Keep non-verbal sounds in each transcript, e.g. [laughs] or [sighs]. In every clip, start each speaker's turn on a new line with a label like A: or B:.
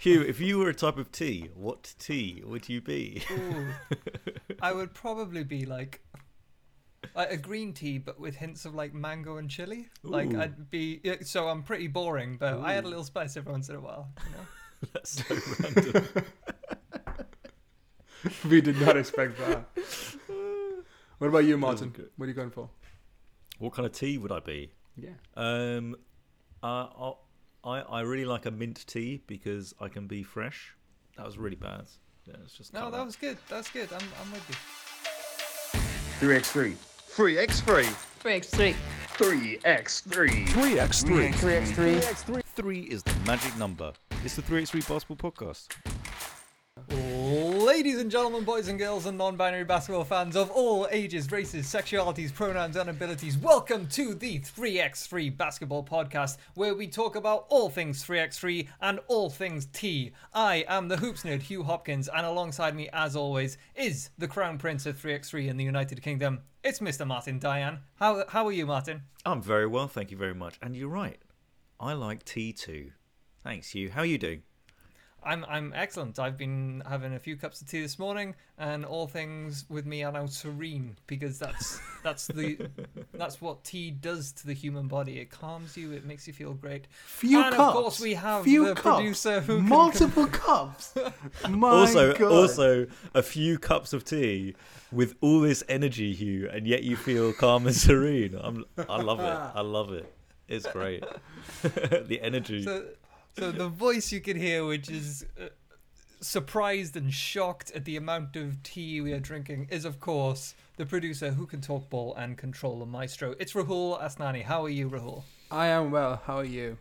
A: Huw, if you were a type of tea, what tea would you be?
B: Ooh. I would [laughs] probably be like like a green tea, but with hints of like mango and chili. Like I'd be so I'm pretty boring, but I add a little spice every once in a while. You know? [laughs]
A: That's so random. [laughs]
C: we did not expect that. What about you, Martin? What are you going for?
A: what kind of tea would I be?
C: Yeah.
A: Um, uh, I'll- I I really like a mint tea because I can be fresh. That was really bad. Yeah, it's just
B: No,
A: cut
B: that was good. That's good. I'm I'm with you.
C: 3x3.
D: 3x3.
E: 3x3.
D: 3x3.
F: 3x3.
C: 3x3.
A: Three is the magic number. It's the 3x3 Basketball Podcast.
B: Ladies and gentlemen, boys and girls, and non binary basketball fans of all ages, races, sexualities, pronouns, and abilities, welcome to the 3x3 Basketball Podcast, where we talk about all things 3x3 and all things T. I am the hoops nerd, Huw Hopkins, and alongside me, as always, is the Crown Prince of 3x3 in the United Kingdom. It's Mr. Martin Diane. How, how are you, Martin?
A: I'm very well, thank you very much. And you're right. I like tea too. Thanks, Huw. How are you doing?
B: I'm I'm excellent. I've been having a few cups of tea this morning, and all things with me are now serene because that's that's the [laughs] that's what tea does to the human body. It calms you. It makes you feel great.
C: Few
B: And of
C: cups.
B: course we have
C: Few
B: the
C: cups.
B: producer who can-
C: Multiple [laughs] cups. [laughs] My
A: also,
C: God.
A: also a few cups of tea with all this energy, Huw, and yet you feel calm and serene. I'm, I love it. I love it. It's great. the energy.
B: So, so the voice you can hear, which is uh, surprised and shocked at the amount of tea we are drinking, is of course the producer who can talk ball and control the maestro. It's Rahul Asnani. How are you, Rahul?
C: I am well. How are you?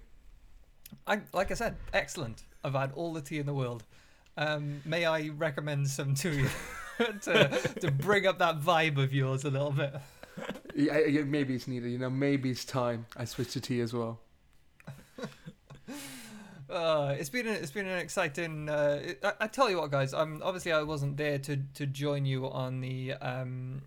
B: I, like I said, excellent. I've had all the tea in the world. Um, may I recommend some to you [laughs] to, to bring up that vibe of yours a little bit?
C: Yeah, yeah, maybe it's needed. You know, maybe it's time I switch to tea as well.
B: Uh, it's been it's been an exciting. Uh, it, I, I tell you what, guys. Um, obviously I wasn't there to to join you on the um,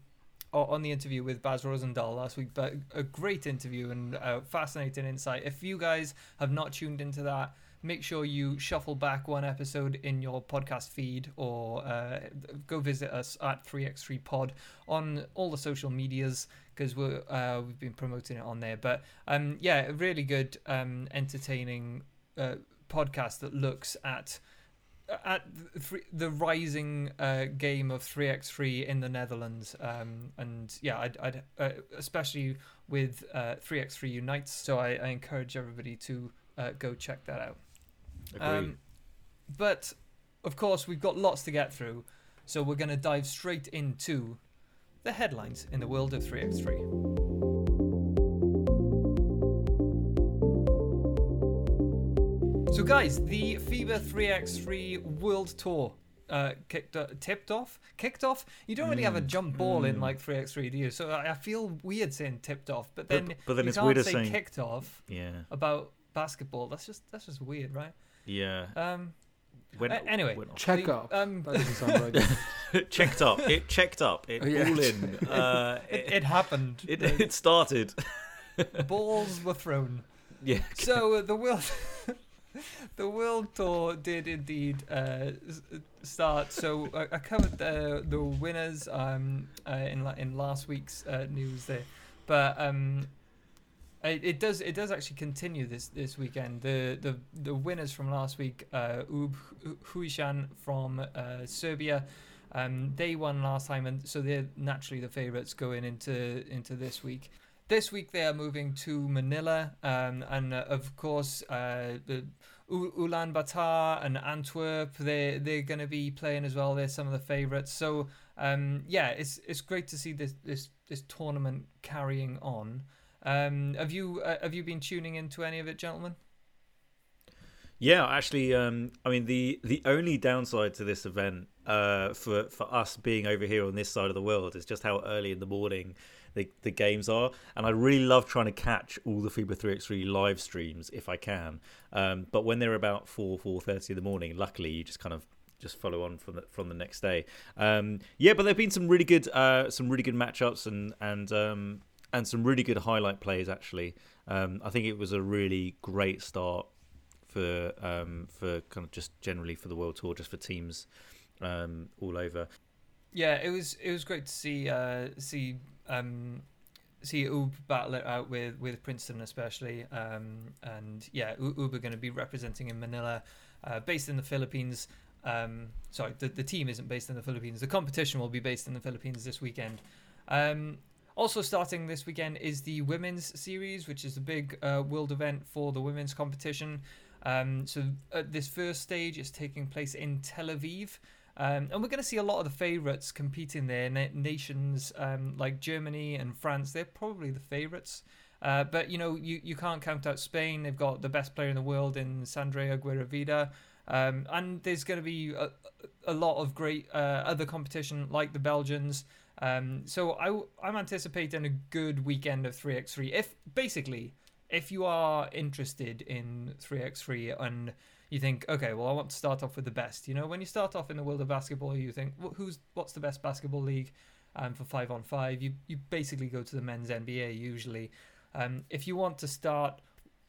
B: on the interview with Baz Rosendahl last week, but a great interview and uh, fascinating insight. If you guys have not tuned into that, make sure you shuffle back one episode in your podcast feed or uh, go visit us at 3x3 pod on all the social medias because we're uh, we've been promoting it on there but um yeah really good um entertaining uh, podcast that looks at at the rising uh, game of 3x3 in the Netherlands um, and yeah I'd, I'd uh, especially with uh, 3x3 unites so I, I encourage everybody to uh, go check that out um, but of course, we've got lots to get through, so we're going to dive straight into the headlines in the world of 3x3. So, guys, the FIBA 3x3 World Tour uh, kicked uh, tipped off. Kicked off. You don't really have a jump ball in like 3x3, do you? So I I feel weird saying tipped off, but
A: But-
B: then
A: but then
B: you
A: it's
B: can't
A: weirder
B: say
A: saying-
B: kicked off
A: yeah.
B: about basketball. That's just that's just weird, right?
A: Yeah.
B: Um,
A: When-
B: a- anyway.
A: when-
C: Check
B: The-
C: up.
B: um,
C: that doesn't sound right. [laughs] [laughs]
A: checked up. It checked up. It
C: Oh, [laughs] yeah.
A: all in. Uh,
B: it,
A: it,
B: it happened.
A: it, it started.
B: balls were thrown.
A: Yeah.
B: So uh, the world, [laughs] the world tour did indeed uh, start. So uh, I covered the the winners um, uh, in in last week's uh, news there, but um, it, it does it does actually continue this this weekend. The the the winners from last week, uh, Ub Huishan from uh, Serbia. Um, they won last time, and so they're naturally the favourites going into into this week. This week they are moving to Manila, um, and uh, of course uh, U- Ulaanbaatar and Antwerp. They they're going to be playing as well. They're some of the favourites. So um, yeah, it's it's great to see this this this tournament carrying on. Um, have you uh, have you been tuning into any of it, gentlemen?
A: Yeah, actually, um, I mean the the only downside to this event uh, for for us being over here on this side of the world is just how early in the morning the the games are, and I really love trying to catch all the FIBA 3x3 live streams if I can. Um, but when they're about four four thirty in the morning, luckily you just kind of just follow on from the from the next day. Um, yeah, but there've been some really good uh, some really good matchups and and um, and some really good highlight plays actually. Um, I think it was a really great start for um, for kind of just generally for the world tour, just for teams um, all over.
B: Yeah, it was it was great to see uh, see um, see Ub battle it out with with Princeton especially, um, and yeah, U- Ub are going to be representing in Manila, uh, based in the Philippines. Um, sorry, the the team isn't based in the Philippines. The competition will be based in the Philippines this weekend. Um, also starting this weekend is the women's series, which is a big uh, world event for the women's competition. Um, so uh, this first stage is taking place in Tel Aviv. Um, and we're going to see a lot of the favourites competing there. Na- nations um, like Germany and France, they're probably the favourites. Uh, but you know, you, you can't count out Spain. They've got the best player in the world in Sandra Ygueravide. Um, and there's going to be a, a lot of great uh, other competition like the Belgians. Um, so I, I'm anticipating a good weekend of 3x3. If basically, if you are interested in 3x3 and you think, okay, well, I want to start off with the best. You know, when you start off in the world of basketball, you think, well, who's what's the best basketball league um, for five on five? You you basically go to the men's NBA usually. Um, if you want to start,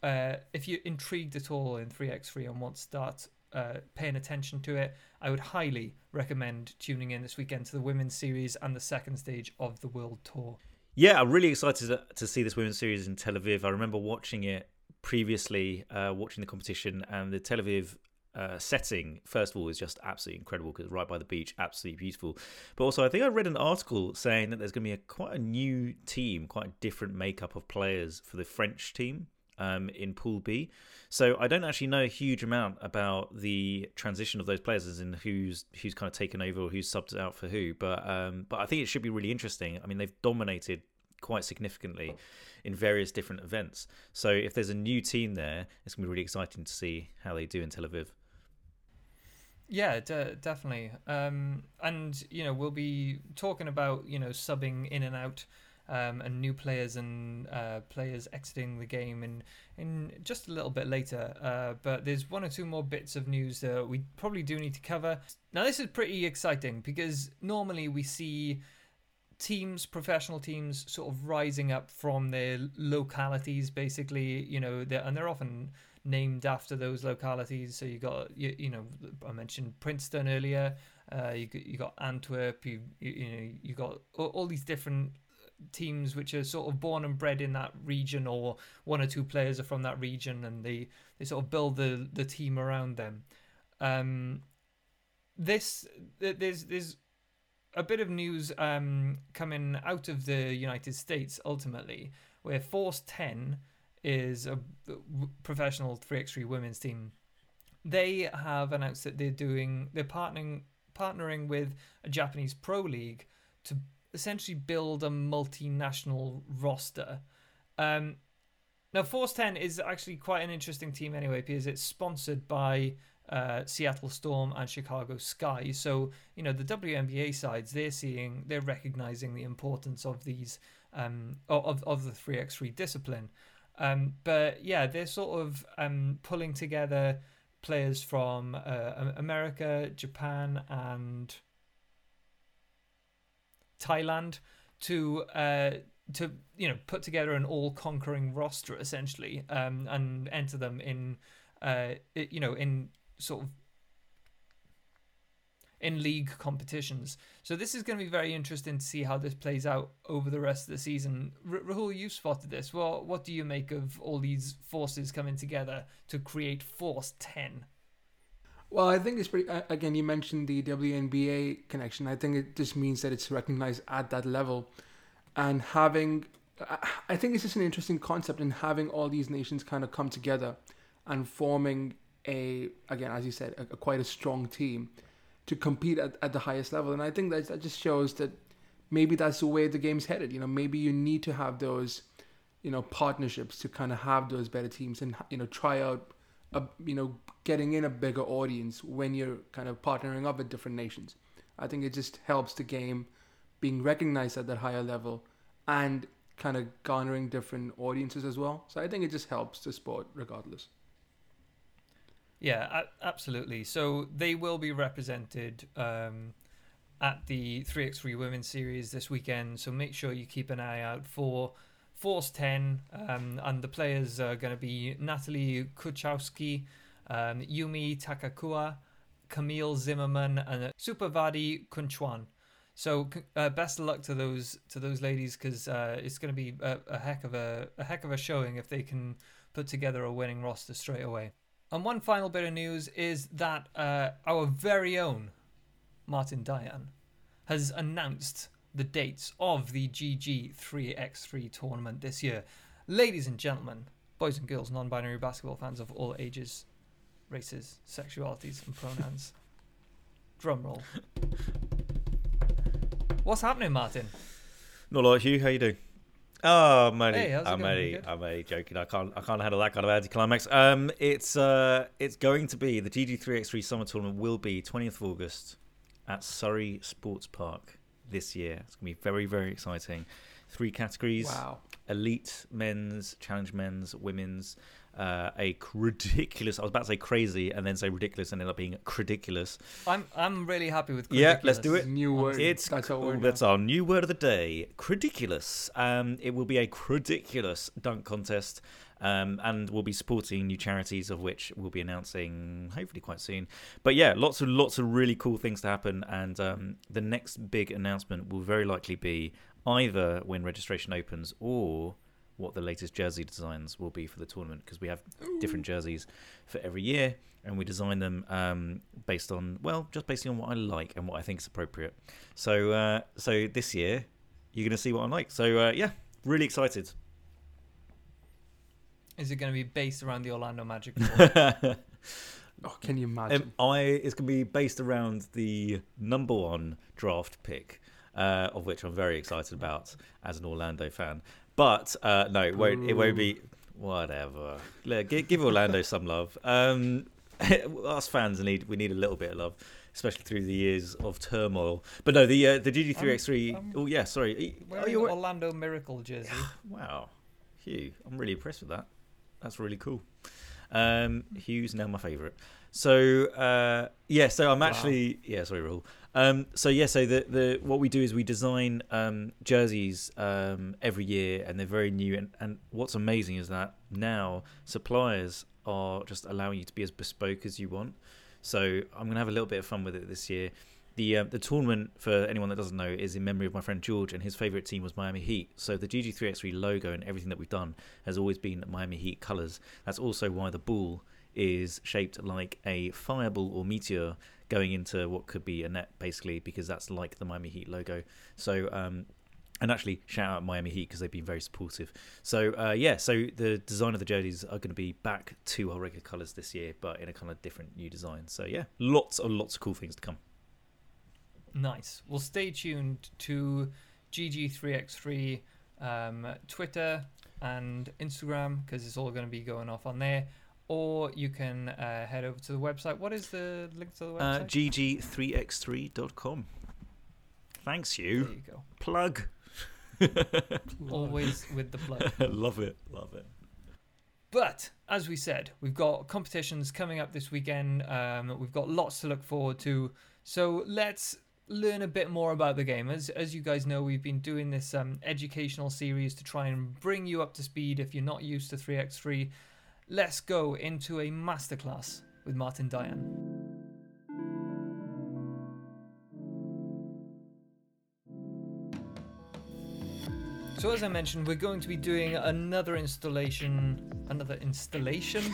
B: uh, if you're intrigued at all in 3x3 and want to start uh, paying attention to it, I would highly recommend tuning in this weekend to the women's series and the second stage of the world tour.
A: Yeah, I'm really excited to see this women's series in Tel Aviv. I remember watching it previously, uh, watching the competition, and the Tel Aviv uh, setting, first of all, is just absolutely incredible because right by the beach, absolutely beautiful. But also, I think I read an article saying that there's going to be a quite a new team, quite a different makeup of players for the French team um, in Pool B. So I don't actually know a huge amount about the transition of those players, as in who's who's kind of taken over or who's subbed out for who. But um, but I think it should be really interesting. I mean, they've dominated quite significantly in various different events. So if there's a new team there, it's gonna be really exciting to see how they do in Tel Aviv.
B: Yeah, de- definitely. Um, and you know, we'll be talking about you know subbing in and out, um, and new players and uh, players exiting the game in in just a little bit later. Uh, but there's one or two more bits of news that we probably do need to cover. Now, this is pretty exciting because normally we see teams, professional teams, sort of rising up from their localities, basically. You know, they're, and they're often named after those localities. So you got you, you know I mentioned Princeton earlier. Uh, you got- you got Antwerp. You you, you know you got all, all these different teams which are sort of born and bred in that region, or one or two players are from that region, and they they sort of build the the team around them. Um, this there's there's a bit of news um, coming out of the United States ultimately, where Force 10 is a professional 3x3 women's team. They have announced that they're doing they're partnering partnering with a Japanese pro league to essentially build a multinational roster. Um, now, Force 10 is actually quite an interesting team anyway because it's sponsored by uh, Seattle Storm and Chicago Sky. So, you know, the WNBA sides, they're seeing, they're recognizing the importance of these, um, of, of the 3x3 discipline. Um, but yeah, they're sort of um, pulling together players from uh, America, Japan, and Thailand to uh, to you know put together an all-conquering roster essentially, um, and enter them in uh, you know in sort of in league competitions. So this is going to be very interesting to see how this plays out over the rest of the season. R- Rahul, you spotted this. Well, what do you make of all these forces coming together to create Force Ten?
C: Well, I think it's pretty. Again, you mentioned the WNBA connection. I think it just means that it's recognized at that level, and having. I think it's just an interesting concept in having all these nations kind of come together, and forming a again, as you said, a, a quite a strong team to compete at, at the highest level. And I think that that just shows that maybe that's the way the game's headed. You know, maybe you need to have those, you know, partnerships to kind of have those better teams and you know try out a you know getting in a bigger audience when you're kind of partnering up with different nations. I think it just helps the game being recognized at that higher level and kind of garnering different audiences as well. So I think it just helps the sport regardless.
B: Yeah, absolutely. So they will be represented um, at the 3x3 Women's Series this weekend. So make sure you keep an eye out for Force 10. Um, and the players are going to be Natalie Kuchowski, um, Yumi Takakua, Camille Zimmerman, and uh, Supervadi Kunchuan. So uh, best of luck to those to those ladies because uh, it's going to be a, a heck of a, a heck of a showing if they can put together a winning roster straight away. And one final bit of news is that uh, our very own Martin Diane has announced the dates of the GG3x3 tournament this year. Ladies and gentlemen, boys and girls, non binary basketball fans of all ages, races, sexualities, and pronouns. [laughs] Drum roll. [laughs] What's happening, Martin?
A: Not like you. How you doing? Oh, I'm only,
B: Hey,
A: I'm only. I'm only joking. I can't, I can't handle that kind of anticlimax. Um, it's, uh, it's going to be the GG3x3 Summer Tournament will be 20th of August at Surrey Sports Park this year. It's gonna be very, very exciting. Three categories:
C: Wow.
A: elite men's, challenge men's, women's. Uh, a ridiculous. I was about to say crazy and then say ridiculous and end up being ridiculous.
B: I'm I'm really happy with.
A: Yeah, let's do it.
C: New word.
A: It's
C: that's our
A: cool.
C: word.
A: That's our new word of the day. Ridiculous. Um, it will be a ridiculous dunk contest, um, and we'll be supporting new charities, of which we'll be announcing hopefully quite soon. But yeah, lots of lots of really cool things to happen, and um, the next big announcement will very likely be either when registration opens or what the latest jersey designs will be for the tournament because we have different jerseys for every year and we design them um, based on well just based on what I like and what I think is appropriate. So uh, so this year you're going to see what I like. So uh, yeah, really excited.
B: Is it going to be based around the Orlando Magic? [laughs]
C: Oh, can you imagine?
A: Um, I it's going to be based around the number one draft pick, uh, of which I'm very excited about as an Orlando fan. But uh, no, it won't. It won't be whatever. Look, give, give Orlando [laughs] some love. Um, [laughs] us fans need we need a little bit of love, especially through the years of turmoil. But no, the uh, the GG3X3.
B: I'm-
A: oh yeah, sorry.
B: Wearing
A: you-
B: an Orlando Miracle jersey. [sighs]
A: Wow, Huw, I'm really impressed with that. That's really cool. Um, Huw's now my favourite. So uh, yeah, so I'm
B: Wow.
A: actually yeah, sorry, Rahul. Um, so yeah, so the the what we do is we design um, jerseys um, every year, and they're very new. And, and what's amazing is that now suppliers are just allowing you to be as bespoke as you want. So I'm gonna have a little bit of fun with it this year. The uh, the tournament for anyone that doesn't know is in memory of my friend George, and his favorite team was Miami Heat. So the GG3X3 logo and everything that we've done has always been Miami Heat colors. That's also why the ball is shaped like a fireball or meteor going into what could be a net, basically, because that's like the Miami Heat logo. So um, and actually shout out Miami Heat because they've been very supportive. So uh, yeah, so the design of the jerseys are going to be back to our regular colours this year, but in a kind of different new design. So yeah, lots and lots of cool things to come.
B: Nice. Well, stay tuned to GG3x3 um, Twitter and Instagram because it's all going to be going off on there. Or you can uh, head over to the website. What is the link to the
A: Uh,
B: website?
A: GG3x3.com. Thanks, you.
B: there
A: you.
B: you go.
A: Plug.
B: Always with the plug. [laughs]
A: love it. Love it.
B: But as we said, we've got competitions coming up this weekend. Um, we've got lots to look forward to. So let's learn a bit more about the game. As as you guys know, we've been doing this um, educational series to try and bring you up to speed if you're not used to 3x3. Let's go into a masterclass with Martin Diane. So as I mentioned, we're going to be doing another installation. Another installation.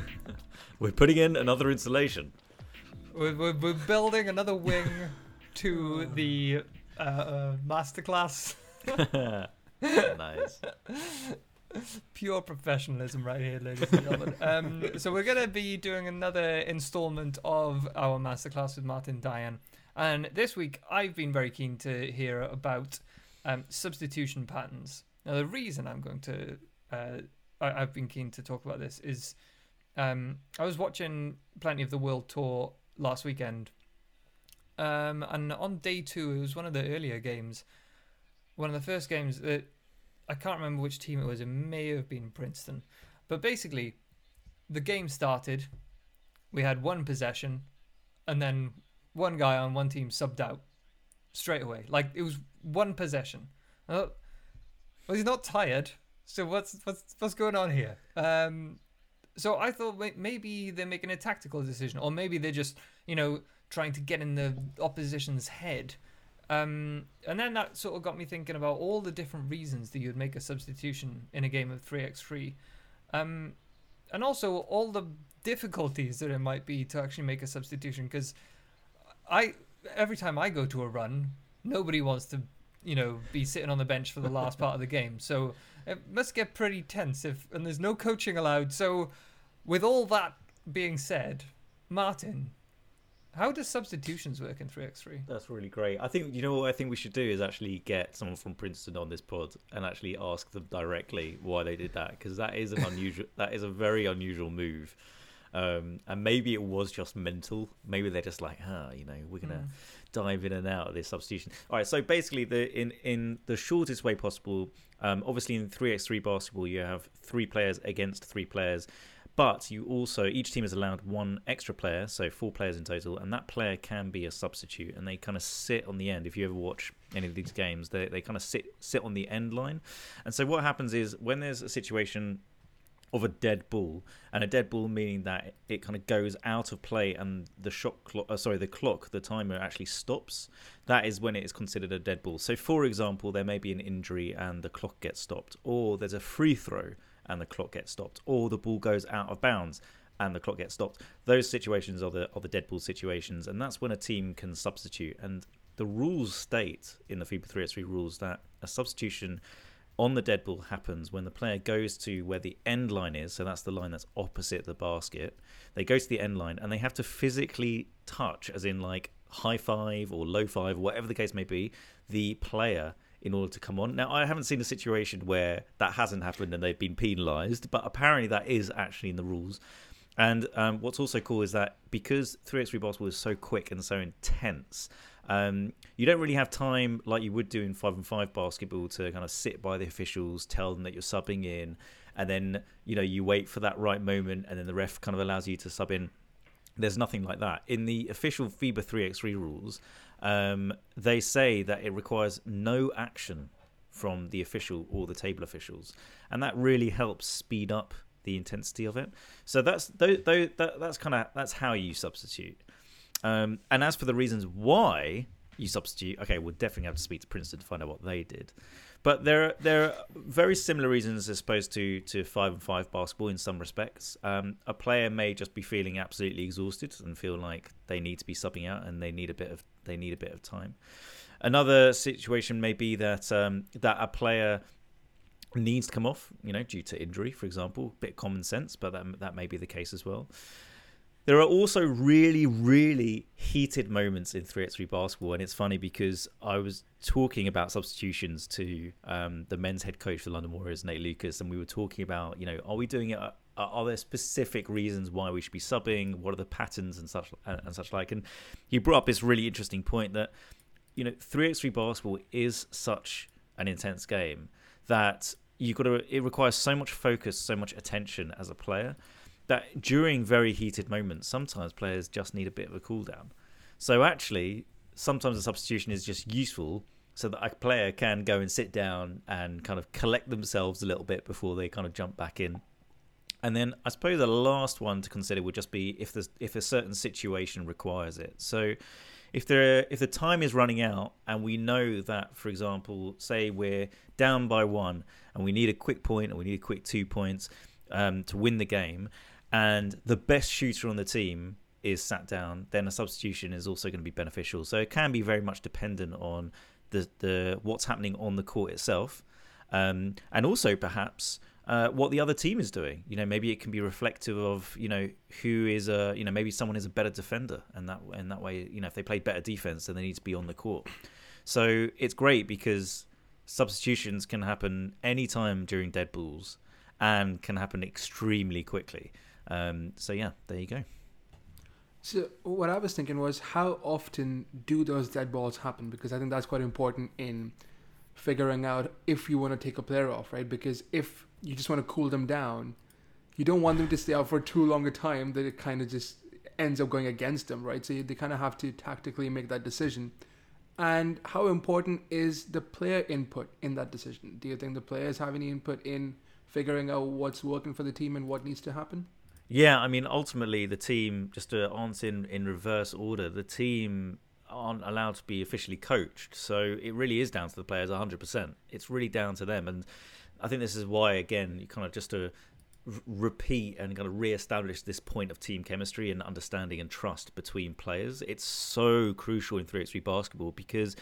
B: [laughs]
A: We're putting in another installation.
B: We're, we're, we're building another wing [laughs] to the uh, uh, masterclass. [laughs]
A: nice.
B: Pure professionalism right here, ladies and gentlemen. [laughs] um, so we're gonna be doing another installment of our masterclass with Martin Diane, and this week I've been very keen to hear about um, substitution patterns. Now the reason I'm going to uh, I, I've been keen to talk about this is um, I was watching plenty of the World Tour last weekend, um, and on day two it was one of the earlier games, one of the first games that I can't remember which team it was. It may have been Princeton. But basically, the game started. We had one possession, and then one guy on one team subbed out straight away. Like it was one possession. Thought, well, he's not tired. So what's what's what's going on here? Um, so I thought maybe they're making a tactical decision, or maybe they're just you know trying to get in the opposition's head. Um, and then that sort of got me thinking about all the different reasons that you'd make a substitution in a game of 3x3. Um, and also all the difficulties that it might be to actually make a substitution. Because I, every time I go to a run, nobody wants to, you know, be sitting on the bench for the last part of the game. So it must get pretty tense if, and there's no coaching allowed. So, with all that being said, Martin, how does substitutions work in 3x3?
A: That's really great. I think you know what I think we should do is actually get someone from Princeton on this pod and actually ask them directly why they did that because that is an [laughs] unusual that is a very unusual move. Um, and maybe it was just mental. Maybe they're just like, huh, you know, we're gonna dive in and out of this substitution. All right, so basically, the in in the shortest way possible. Um, obviously, in three x three basketball, you have three players against three players, but you also each team is allowed one extra player, so four players in total, and that player can be a substitute, and they kind of sit on the end. If you ever watch any of these games, they they kind of sit sit on the end line, and so what happens is when there's a situation of a dead ball, and a dead ball meaning that it kind of goes out of play and the shot clock, uh, sorry, the clock, the timer actually stops. That is when it is considered a dead ball. So, for example, there may be an injury and the clock gets stopped, or there's a free throw and the clock gets stopped, or the ball goes out of bounds and the clock gets stopped. Those situations are the are the dead ball situations, and that's when a team can substitute. And the rules state in the FIBA 3x3 rules that a substitution on the dead ball happens when the player goes to where the end line is. So that's the line that's opposite the basket. They go to the end line and they have to physically touch, as in like high five or low five, whatever the case may be, the player in order to come on. Now, I haven't seen a situation where that hasn't happened and they've been penalised, but apparently that is actually in the rules. And um, what's also cool is that because 3x3 basketball is so quick and so intense, um, you don't really have time like you would do in 5 and 5 basketball to kind of sit by the officials, tell them that you're subbing in, and then, you know, you wait for that right moment and then the ref kind of allows you to sub in. There's nothing like that. In the official FIBA 3x3 rules, um, they say that it requires no action from the official or the table officials. And that really helps speed up the intensity of it. So that's those, those, that, that's kind of that's how you substitute. Um, and as for the reasons why you substitute, okay, we'll definitely have to speak to Princeton to find out what they did. But there are, there are very similar reasons as opposed to, to five and five basketball in some respects. Um, a player may just be feeling absolutely exhausted and feel like they need to be subbing out and they need a bit of they need a bit of time. Another situation may be that um, that a player needs to come off, you know, due to injury, for example. Bit common sense, but that that may be the case as well. There are also really, really heated moments in 3x3 basketball. And it's funny because I was talking about substitutions to um, the men's head coach for London Warriors, Nate Lucas, and we were talking about, you know, are we doing it? Uh, uh, are there specific reasons why we should be subbing? What are the patterns and such uh, and such like? And he brought up this really interesting point that, you know, 3x3 basketball is such an intense game that you've got to, it requires so much focus, so much attention as a player that during very heated moments, sometimes players just need a bit of a cool down. So actually, sometimes a substitution is just useful so that a player can go and sit down and kind of collect themselves a little bit before they kind of jump back in. And then I suppose the last one to consider would just be if there's if a certain situation requires it. So if there if the time is running out and we know that, for example, say we're down by one and we need a quick point or we need a quick two points um, to win the game, and the best shooter on the team is sat down, then a substitution is also going to be beneficial. So it can be very much dependent on the the what's happening on the court itself, um, and also perhaps uh, what the other team is doing. You know, maybe it can be reflective of you know who is a you know maybe someone is a better defender, and that and that way you know if they play better defense, then they need to be on the court. So it's great because substitutions can happen anytime during dead balls and can happen extremely quickly. Um, so yeah, there you go.
C: So what I was thinking was, how often do those dead balls happen? Because I think that's quite important in figuring out if you want to take a player off, right? Because if you just want to cool them down, you don't want them to stay out for too long a time that it kind of just ends up going against them, right? So they kind of have to tactically make that decision. And how important is the player input in that decision? Do you think the players have any input in figuring out what's working for the team and what needs to happen?
A: Yeah, I mean, ultimately, the team, just to answer in, in reverse order, the team aren't allowed to be officially coached. So it really is down to the players 100%. It's really down to them. And I think this is why, again, you kind of just to repeat and kind of re-establish this point of team chemistry and understanding and trust between players. It's so crucial in 3x3 basketball because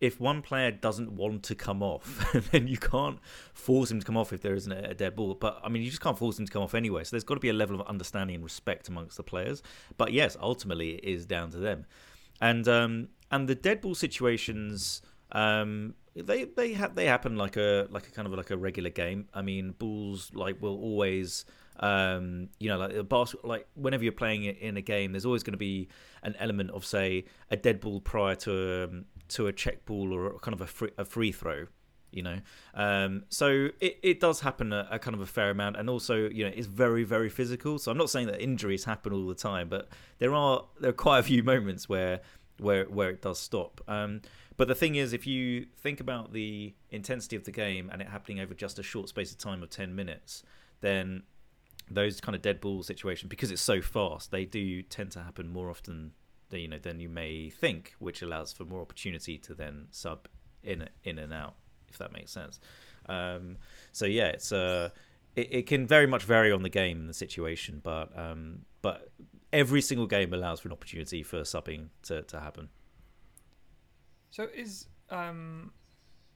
A: if one player doesn't want to come off, [laughs] then you can't force him to come off if there isn't a dead ball. But I mean, you just can't force him to come off anyway. So there's got to be a level of understanding and respect amongst the players. But yes, ultimately, it is down to them. And um, and the dead ball situations, um, they they ha- they happen like a like a kind of like a regular game. I mean, balls like will always um, you know, like a bas- like whenever you're playing it in a game, there's always going to be an element of say a dead ball prior to um, to a check ball or kind of a free, a free throw. You know, um, so it, it does happen a, a kind of a fair amount, and also you know it's very very physical. So I'm not saying that injuries happen all the time, but there are there are quite a few moments where where where it does stop. Um, but the thing is, if you think about the intensity of the game and it happening over just a short space of time of ten minutes, then those kind of dead ball situations, because it's so fast, they do tend to happen more often you know than you may think, which allows for more opportunity to then sub in in and out, if that makes sense. Um, so yeah, it's uh, it, it can very much vary on the game and the situation, but um, but every single game allows for an opportunity for subbing to, to happen.
B: So is um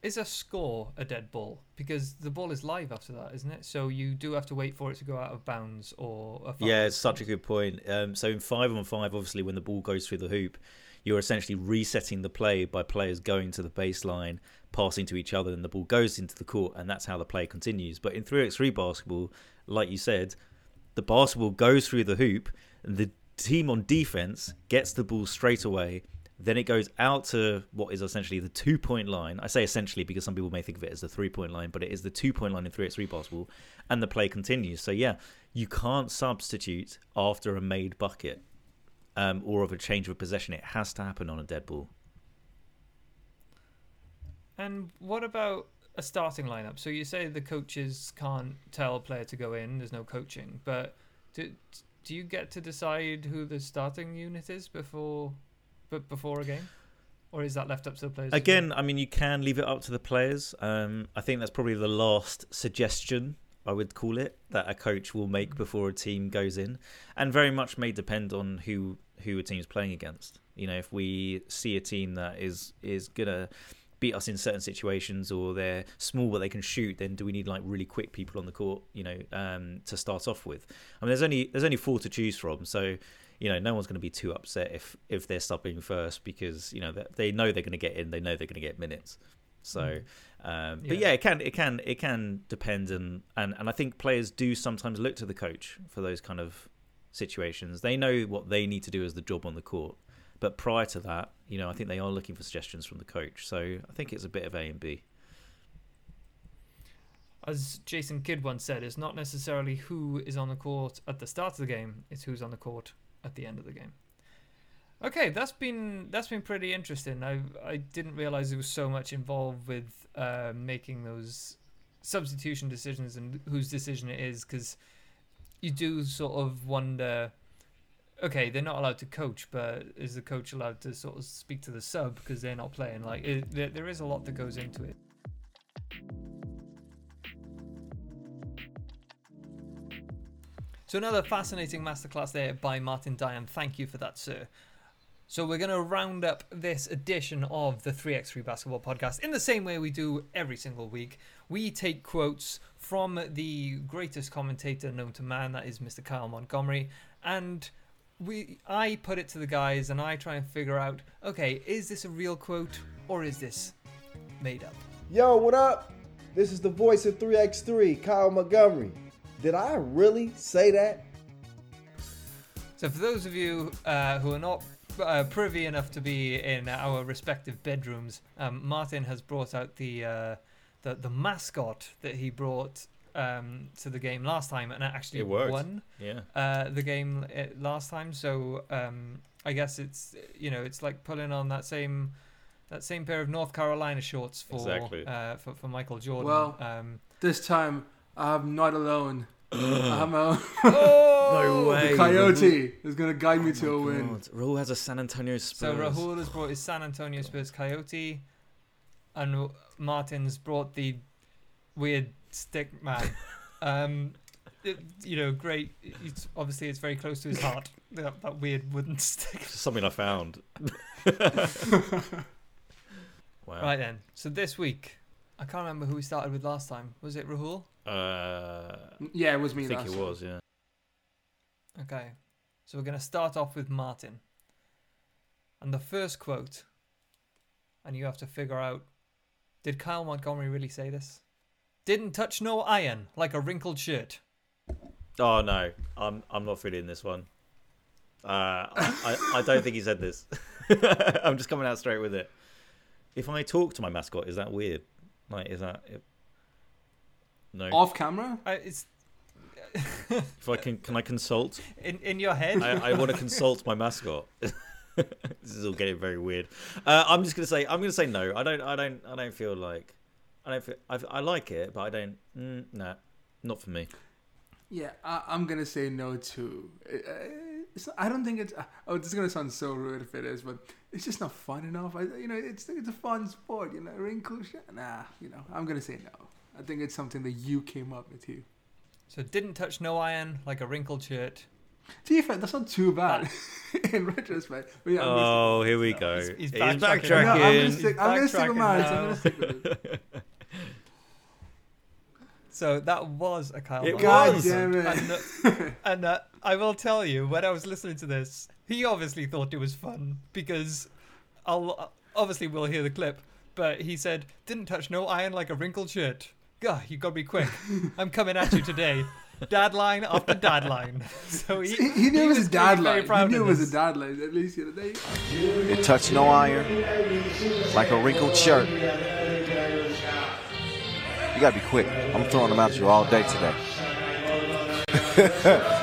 B: is a score a dead ball because the ball is live after that, isn't it? So you do have to wait for it to go out of bounds or.
A: Yeah, it's such a good point. Um, so in five on five, obviously, when the ball goes through the hoop, you're essentially resetting the play by players going to the baseline, passing to each other, and the ball goes into the court, and that's how the play continues. But in 3x3 basketball, like you said, the basketball goes through the hoop, and the team on defense gets the ball straight away. Then it goes out to what is essentially the two point line. I say essentially because some people may think of it as the three point line, but it is the two point line in 3x3 basketball, and the play continues. So, yeah, you can't substitute after a made bucket um, or of a change of possession. It has to happen on a dead ball.
B: And what about a starting lineup? So you say the coaches can't tell a player to go in. There's no coaching, but do do you get to decide who the starting unit is before, but before a game, or is that left up to the players?
A: Again, I mean, you can leave it up to the players. Um, I think that's probably the last suggestion I would call it that a coach will make before a team goes in, and very much may depend on who who a team's playing against. You know, if we see a team that is is gonna beat us in certain situations or they're small but they can shoot then do we need like really quick people on the court you know um, to start off with i mean there's only there's only four to choose from so you know no one's going to be too upset if if they're stopping first because you know they, they know they're going to get in they know they're going to get minutes so um, but
B: Yeah.
A: yeah it can it can it can depend and, and and i think players do sometimes look to the coach for those kind of situations they know what they need to do as the job on the court but prior to that, you know, I think they are looking for suggestions from the coach. So I think it's a bit of A and B.
B: As Jason Kidd once said, it's not necessarily who is on the court at the start of the game; it's who's on the court at the end of the game. Okay, that's been that's been pretty interesting. I I didn't realize there was so much involved with uh, making those substitution decisions and whose decision it is, because you do sort of wonder. Okay, they're not allowed to coach, but is the coach allowed to sort of speak to the sub because they're not playing? Like, it, there, there is a lot that goes into it. So another fascinating masterclass there by Martin Diane. Thank you for that, sir. So we're going to round up this edition of the 3x3 Basketball Podcast in the same way we do every single week. We take quotes from the greatest commentator known to man, that is Mr. Kyle Montgomery, and we I put it to the guys and I try and figure out, okay, is this a real quote or is this made up?
E: Yo, what up? This is the voice of 3x3, Kyle Montgomery. Did I really say that?
B: So, for those of you uh, who are not uh, privy enough to be in our respective bedrooms, um, Martin has brought out the, uh, the the mascot that he brought um, to the game last time, and actually
A: It worked.
B: won
A: Yeah.
B: uh, the game uh, last time. So, um, I guess it's you know it's like pulling on that same that same pair of North Carolina shorts for
A: Exactly.
B: uh, for, for Michael Jordan.
C: Well-
B: um,
C: This time, I'm not alone. [gasps] I'm a,
B: oh! [laughs]
A: no [laughs] way.
C: The coyote is gonna guide me to a win.
A: God, Rahul has a San Antonio Spurs.
B: So
A: Spurs.
B: Rahul has brought his San Antonio Spurs Coyote, and Martin's brought the weird stick man. [laughs] um, it- you know, great. It's, obviously, it's very close to his heart. that, that weird wooden stick.
A: Something I found. wow.
B: Right then. So this week, I can't remember who we started with last time. Was it Rahul?
A: Uh,
C: Yeah, it was me.
A: I think
C: last
A: it
C: time.
A: was. Yeah.
B: Okay. So we're going to start off with Martin. And the first quote, and you have to figure out did Kyle Montgomery really say this? Didn't touch no iron like a wrinkled shirt.
A: Oh no, I'm I'm not feeling this one. Uh, I, I I don't think he said this. [laughs] I'm just coming out straight with it. If I talk to my mascot, is that weird? Like, is that no?
C: Off camera.
B: I, it's [laughs]
A: If I can, can I consult?
B: in, in your head.
A: I, I want to consult my mascot. [laughs] this is all getting very weird. Uh, I'm just gonna say I'm gonna say no. I don't I don't I don't feel like I don't feel I, I like it, but I don't. Mm, nah, not for me.
C: Yeah, I, I'm gonna say no too. Uh, It's, I don't think it's. Oh, this is gonna sound so rude if it is, but it's just not fun enough. I, you know, it's it's a fun sport. You know, wrinkle shit. Nah, you know, I'm gonna say no. I think it's something that you came up with here.
B: so didn't touch no iron like a wrinkled shirt.
C: To be fair, that's not too bad [laughs] in retrospect. But yeah, I'm
A: Oh, here we go.
B: he's- he's
A: He's
B: backtracking.
C: stick- no, I'm gonna
A: backtracking.
C: stick. I'm gonna stick with
B: backtracking
C: mine. so I'm gonna stick with it. [laughs]
B: So that was a Kyle.
A: It
B: Montgomery
C: God
A: was.
C: damn it!
B: And, uh, and uh, I will tell you, when I was listening to this, he obviously thought it was fun because I'll obviously we'll hear the clip, but he said, "Didn't touch no iron like a wrinkled shirt." God, you gotta be quick. [laughs] I'm coming at you today. Dad line after dad line. [laughs] So he,
C: He, he knew it was a dad
B: really very
C: line. He knew it was a dad line. At least you know they.
F: It touched no iron, like a wrinkled shirt. You gotta be quick. I'm throwing them at you all day today. [laughs]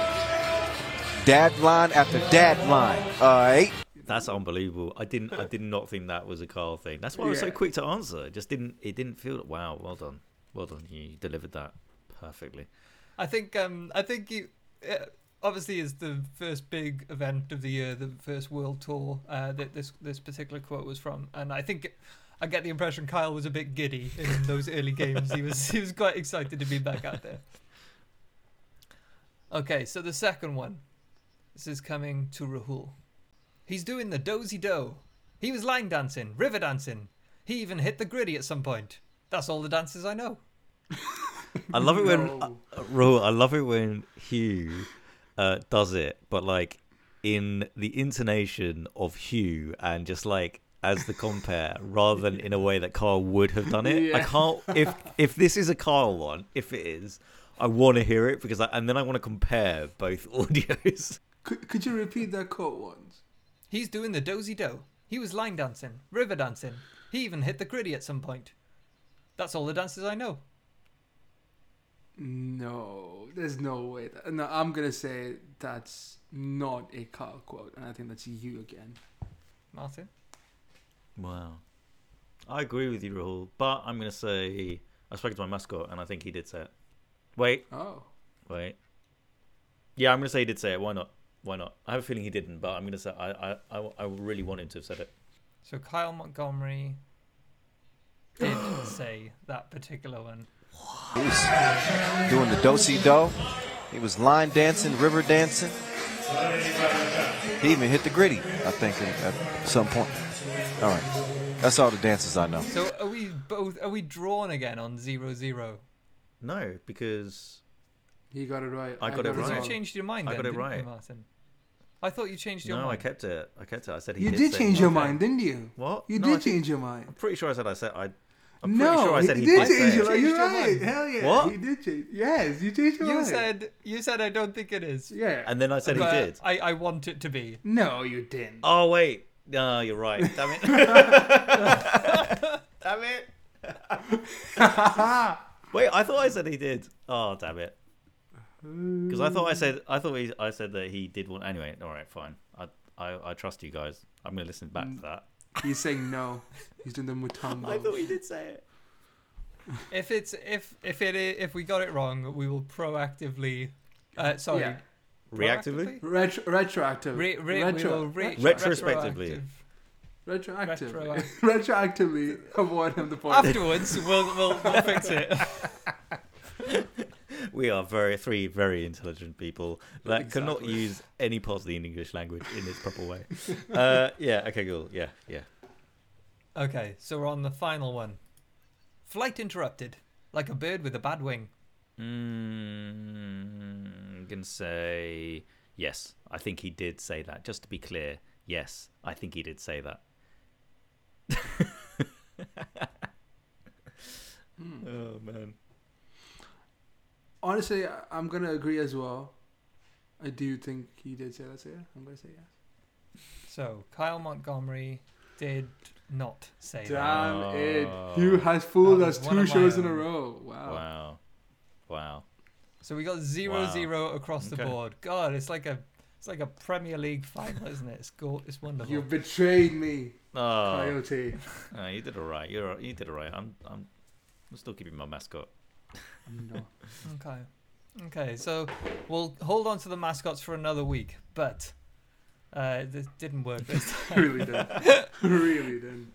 F: dad line after deadline. Alright?
A: That's unbelievable. I didn't. I did not think that was a Carl thing. That's why I was so quick to answer. It just didn't. It didn't feel. Wow. Well done. Well done. You delivered that perfectly.
B: I think um I think you uh, obviously is the first big event of the year, the first world tour uh, that this this particular quote was from, and I think I get the impression Kyle was a bit giddy in [laughs] those early games. He was he was quite excited to be back out there. Okay, so the second one, this is coming to Rahul. He's doing the dozy do. He was line dancing, river dancing. He even hit the Griddy at some point. That's all the dances I know. [laughs]
A: I love it when
C: No.
A: uh, Rahul, I love it when Huw uh, does it, but like in the intonation of Huw and just like as the compare, rather than in a way that Carl would have done it. I can't. If if this is a Carl one, if it is, I want to hear it because I, and then I want to compare both [laughs] audios.
C: Could, could you repeat that quote once?
B: He's doing the dozy do. He was line dancing, river dancing. He even hit the Griddy at some point. That's all the dances I know.
C: No, there's no way. That, no, I'm gonna say that's not a Carl quote, and I think that's you again.
B: Martin?
A: Wow, I agree with you, Rahul, but I'm gonna say I spoke to my mascot and I think he did say it. Wait,
C: Oh,
A: Wait. Yeah, I'm gonna say he did say it. Why not? Why not? I have a feeling he didn't, but I'm gonna say I I I, I really want him to have said it.
B: So Kyle Montgomery did [gasps] say that particular one.
F: He was doing the do do. He was line dancing, river dancing. He even hit the Griddy, I think, at at some point. All right. That's all the dances I know.
B: So are we both are we drawn again on zero zero?
A: No, because
C: he got it right.
A: I got it right.
B: you changed your mind
A: I
B: then,
A: got it
B: didn't you,
A: right.
B: Martin? I thought you changed your mind.
A: no, I kept it. I kept it. I said he
C: You
A: did,
C: did
A: say
C: change
A: it.
C: your
B: Okay.
C: mind, didn't you?
A: What?
C: You
A: No,
C: did
A: think-
C: change your mind.
A: I'm pretty sure I said I said I. I'm pretty
C: no,
A: sure I said he,
C: did
A: did, say
C: change your mind. You're right. Hell yeah.
A: What?
C: He did change. Yes, you changed your
B: You
C: mind.
B: said you said I don't think it is.
C: Yeah.
A: And then I said he did.
B: I, I want it to be.
C: no, you didn't.
A: Oh wait, no, you're right. Damn it. [laughs] damn it. [laughs] wait, I thought I said he did. Oh damn it. Because I thought I said I thought he, I said that he did want. Anyway, all right, fine. I I, I trust you guys. I'm gonna listen back to that.
C: He's saying no. He's doing the [laughs] mutombo.
A: I thought he did say it.
B: If it's if if it if we got it wrong, we will proactively. Uh, sorry,
C: Yeah.
A: Reactively?
C: Retro- retroactive.
B: Re- re-
C: Retro-
B: we will re-
A: Retrospectively.
B: retroactive.
C: retroactive.
B: Retro-
C: Retroactively [laughs] avoid him the point.
B: Afterwards, we'll, we'll, we'll fix it. [laughs]
A: We are very three very intelligent people that cannot use any part of the English language in its proper way. [laughs] Uh, yeah. Okay. Cool. Yeah. Yeah.
B: Okay, so we're on the final one. Flight interrupted, like a bird with a bad wing.
A: Mm, I'm gonna say yes. I think he did say that. Just to be clear, yes, I think he did say that. [laughs] Oh man.
C: Honestly, I- I'm gonna agree as well. I do think he did say that. So yeah, I'm gonna say yes.
B: So Kyle Montgomery did not say that.
C: Damn
A: Oh.
C: it! You has fooled
B: That
C: us two
B: of my
C: shows in a
B: um,
C: row. Wow.
A: Wow. Wow.
B: So we got zero
A: Wow.
B: zero across the
A: Okay.
B: board. God, it's like a it's like a Premier League final, isn't it? It's go it's wonderful.
C: You betrayed me,
A: Oh,
C: Coyote.
A: oh, you did all right. You're you did all right. I'm I'm I'm still keeping my mascot.
C: No.
B: Okay. Okay, so we'll hold on to the mascots for another week, but uh, this didn't work this [laughs] time.
C: really didn't. [laughs] really didn't.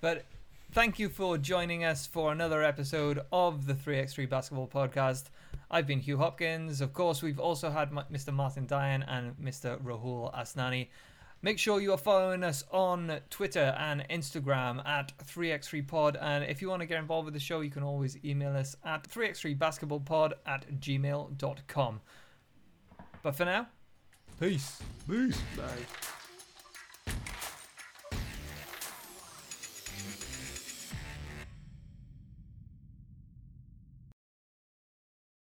B: But thank you for joining us for another episode of the 3x3 Basketball Podcast. I've been Huw Hopkins. Of course, we've also had Mr. Martin Dyan and Mr. Rahul Asnani. Make sure you are following us on Twitter and Instagram at 3x3pod. And if you want to get involved with the show, you can always email us at 3x3basketballpod at gmail.com. But for now, peace. Peace.
C: Bye.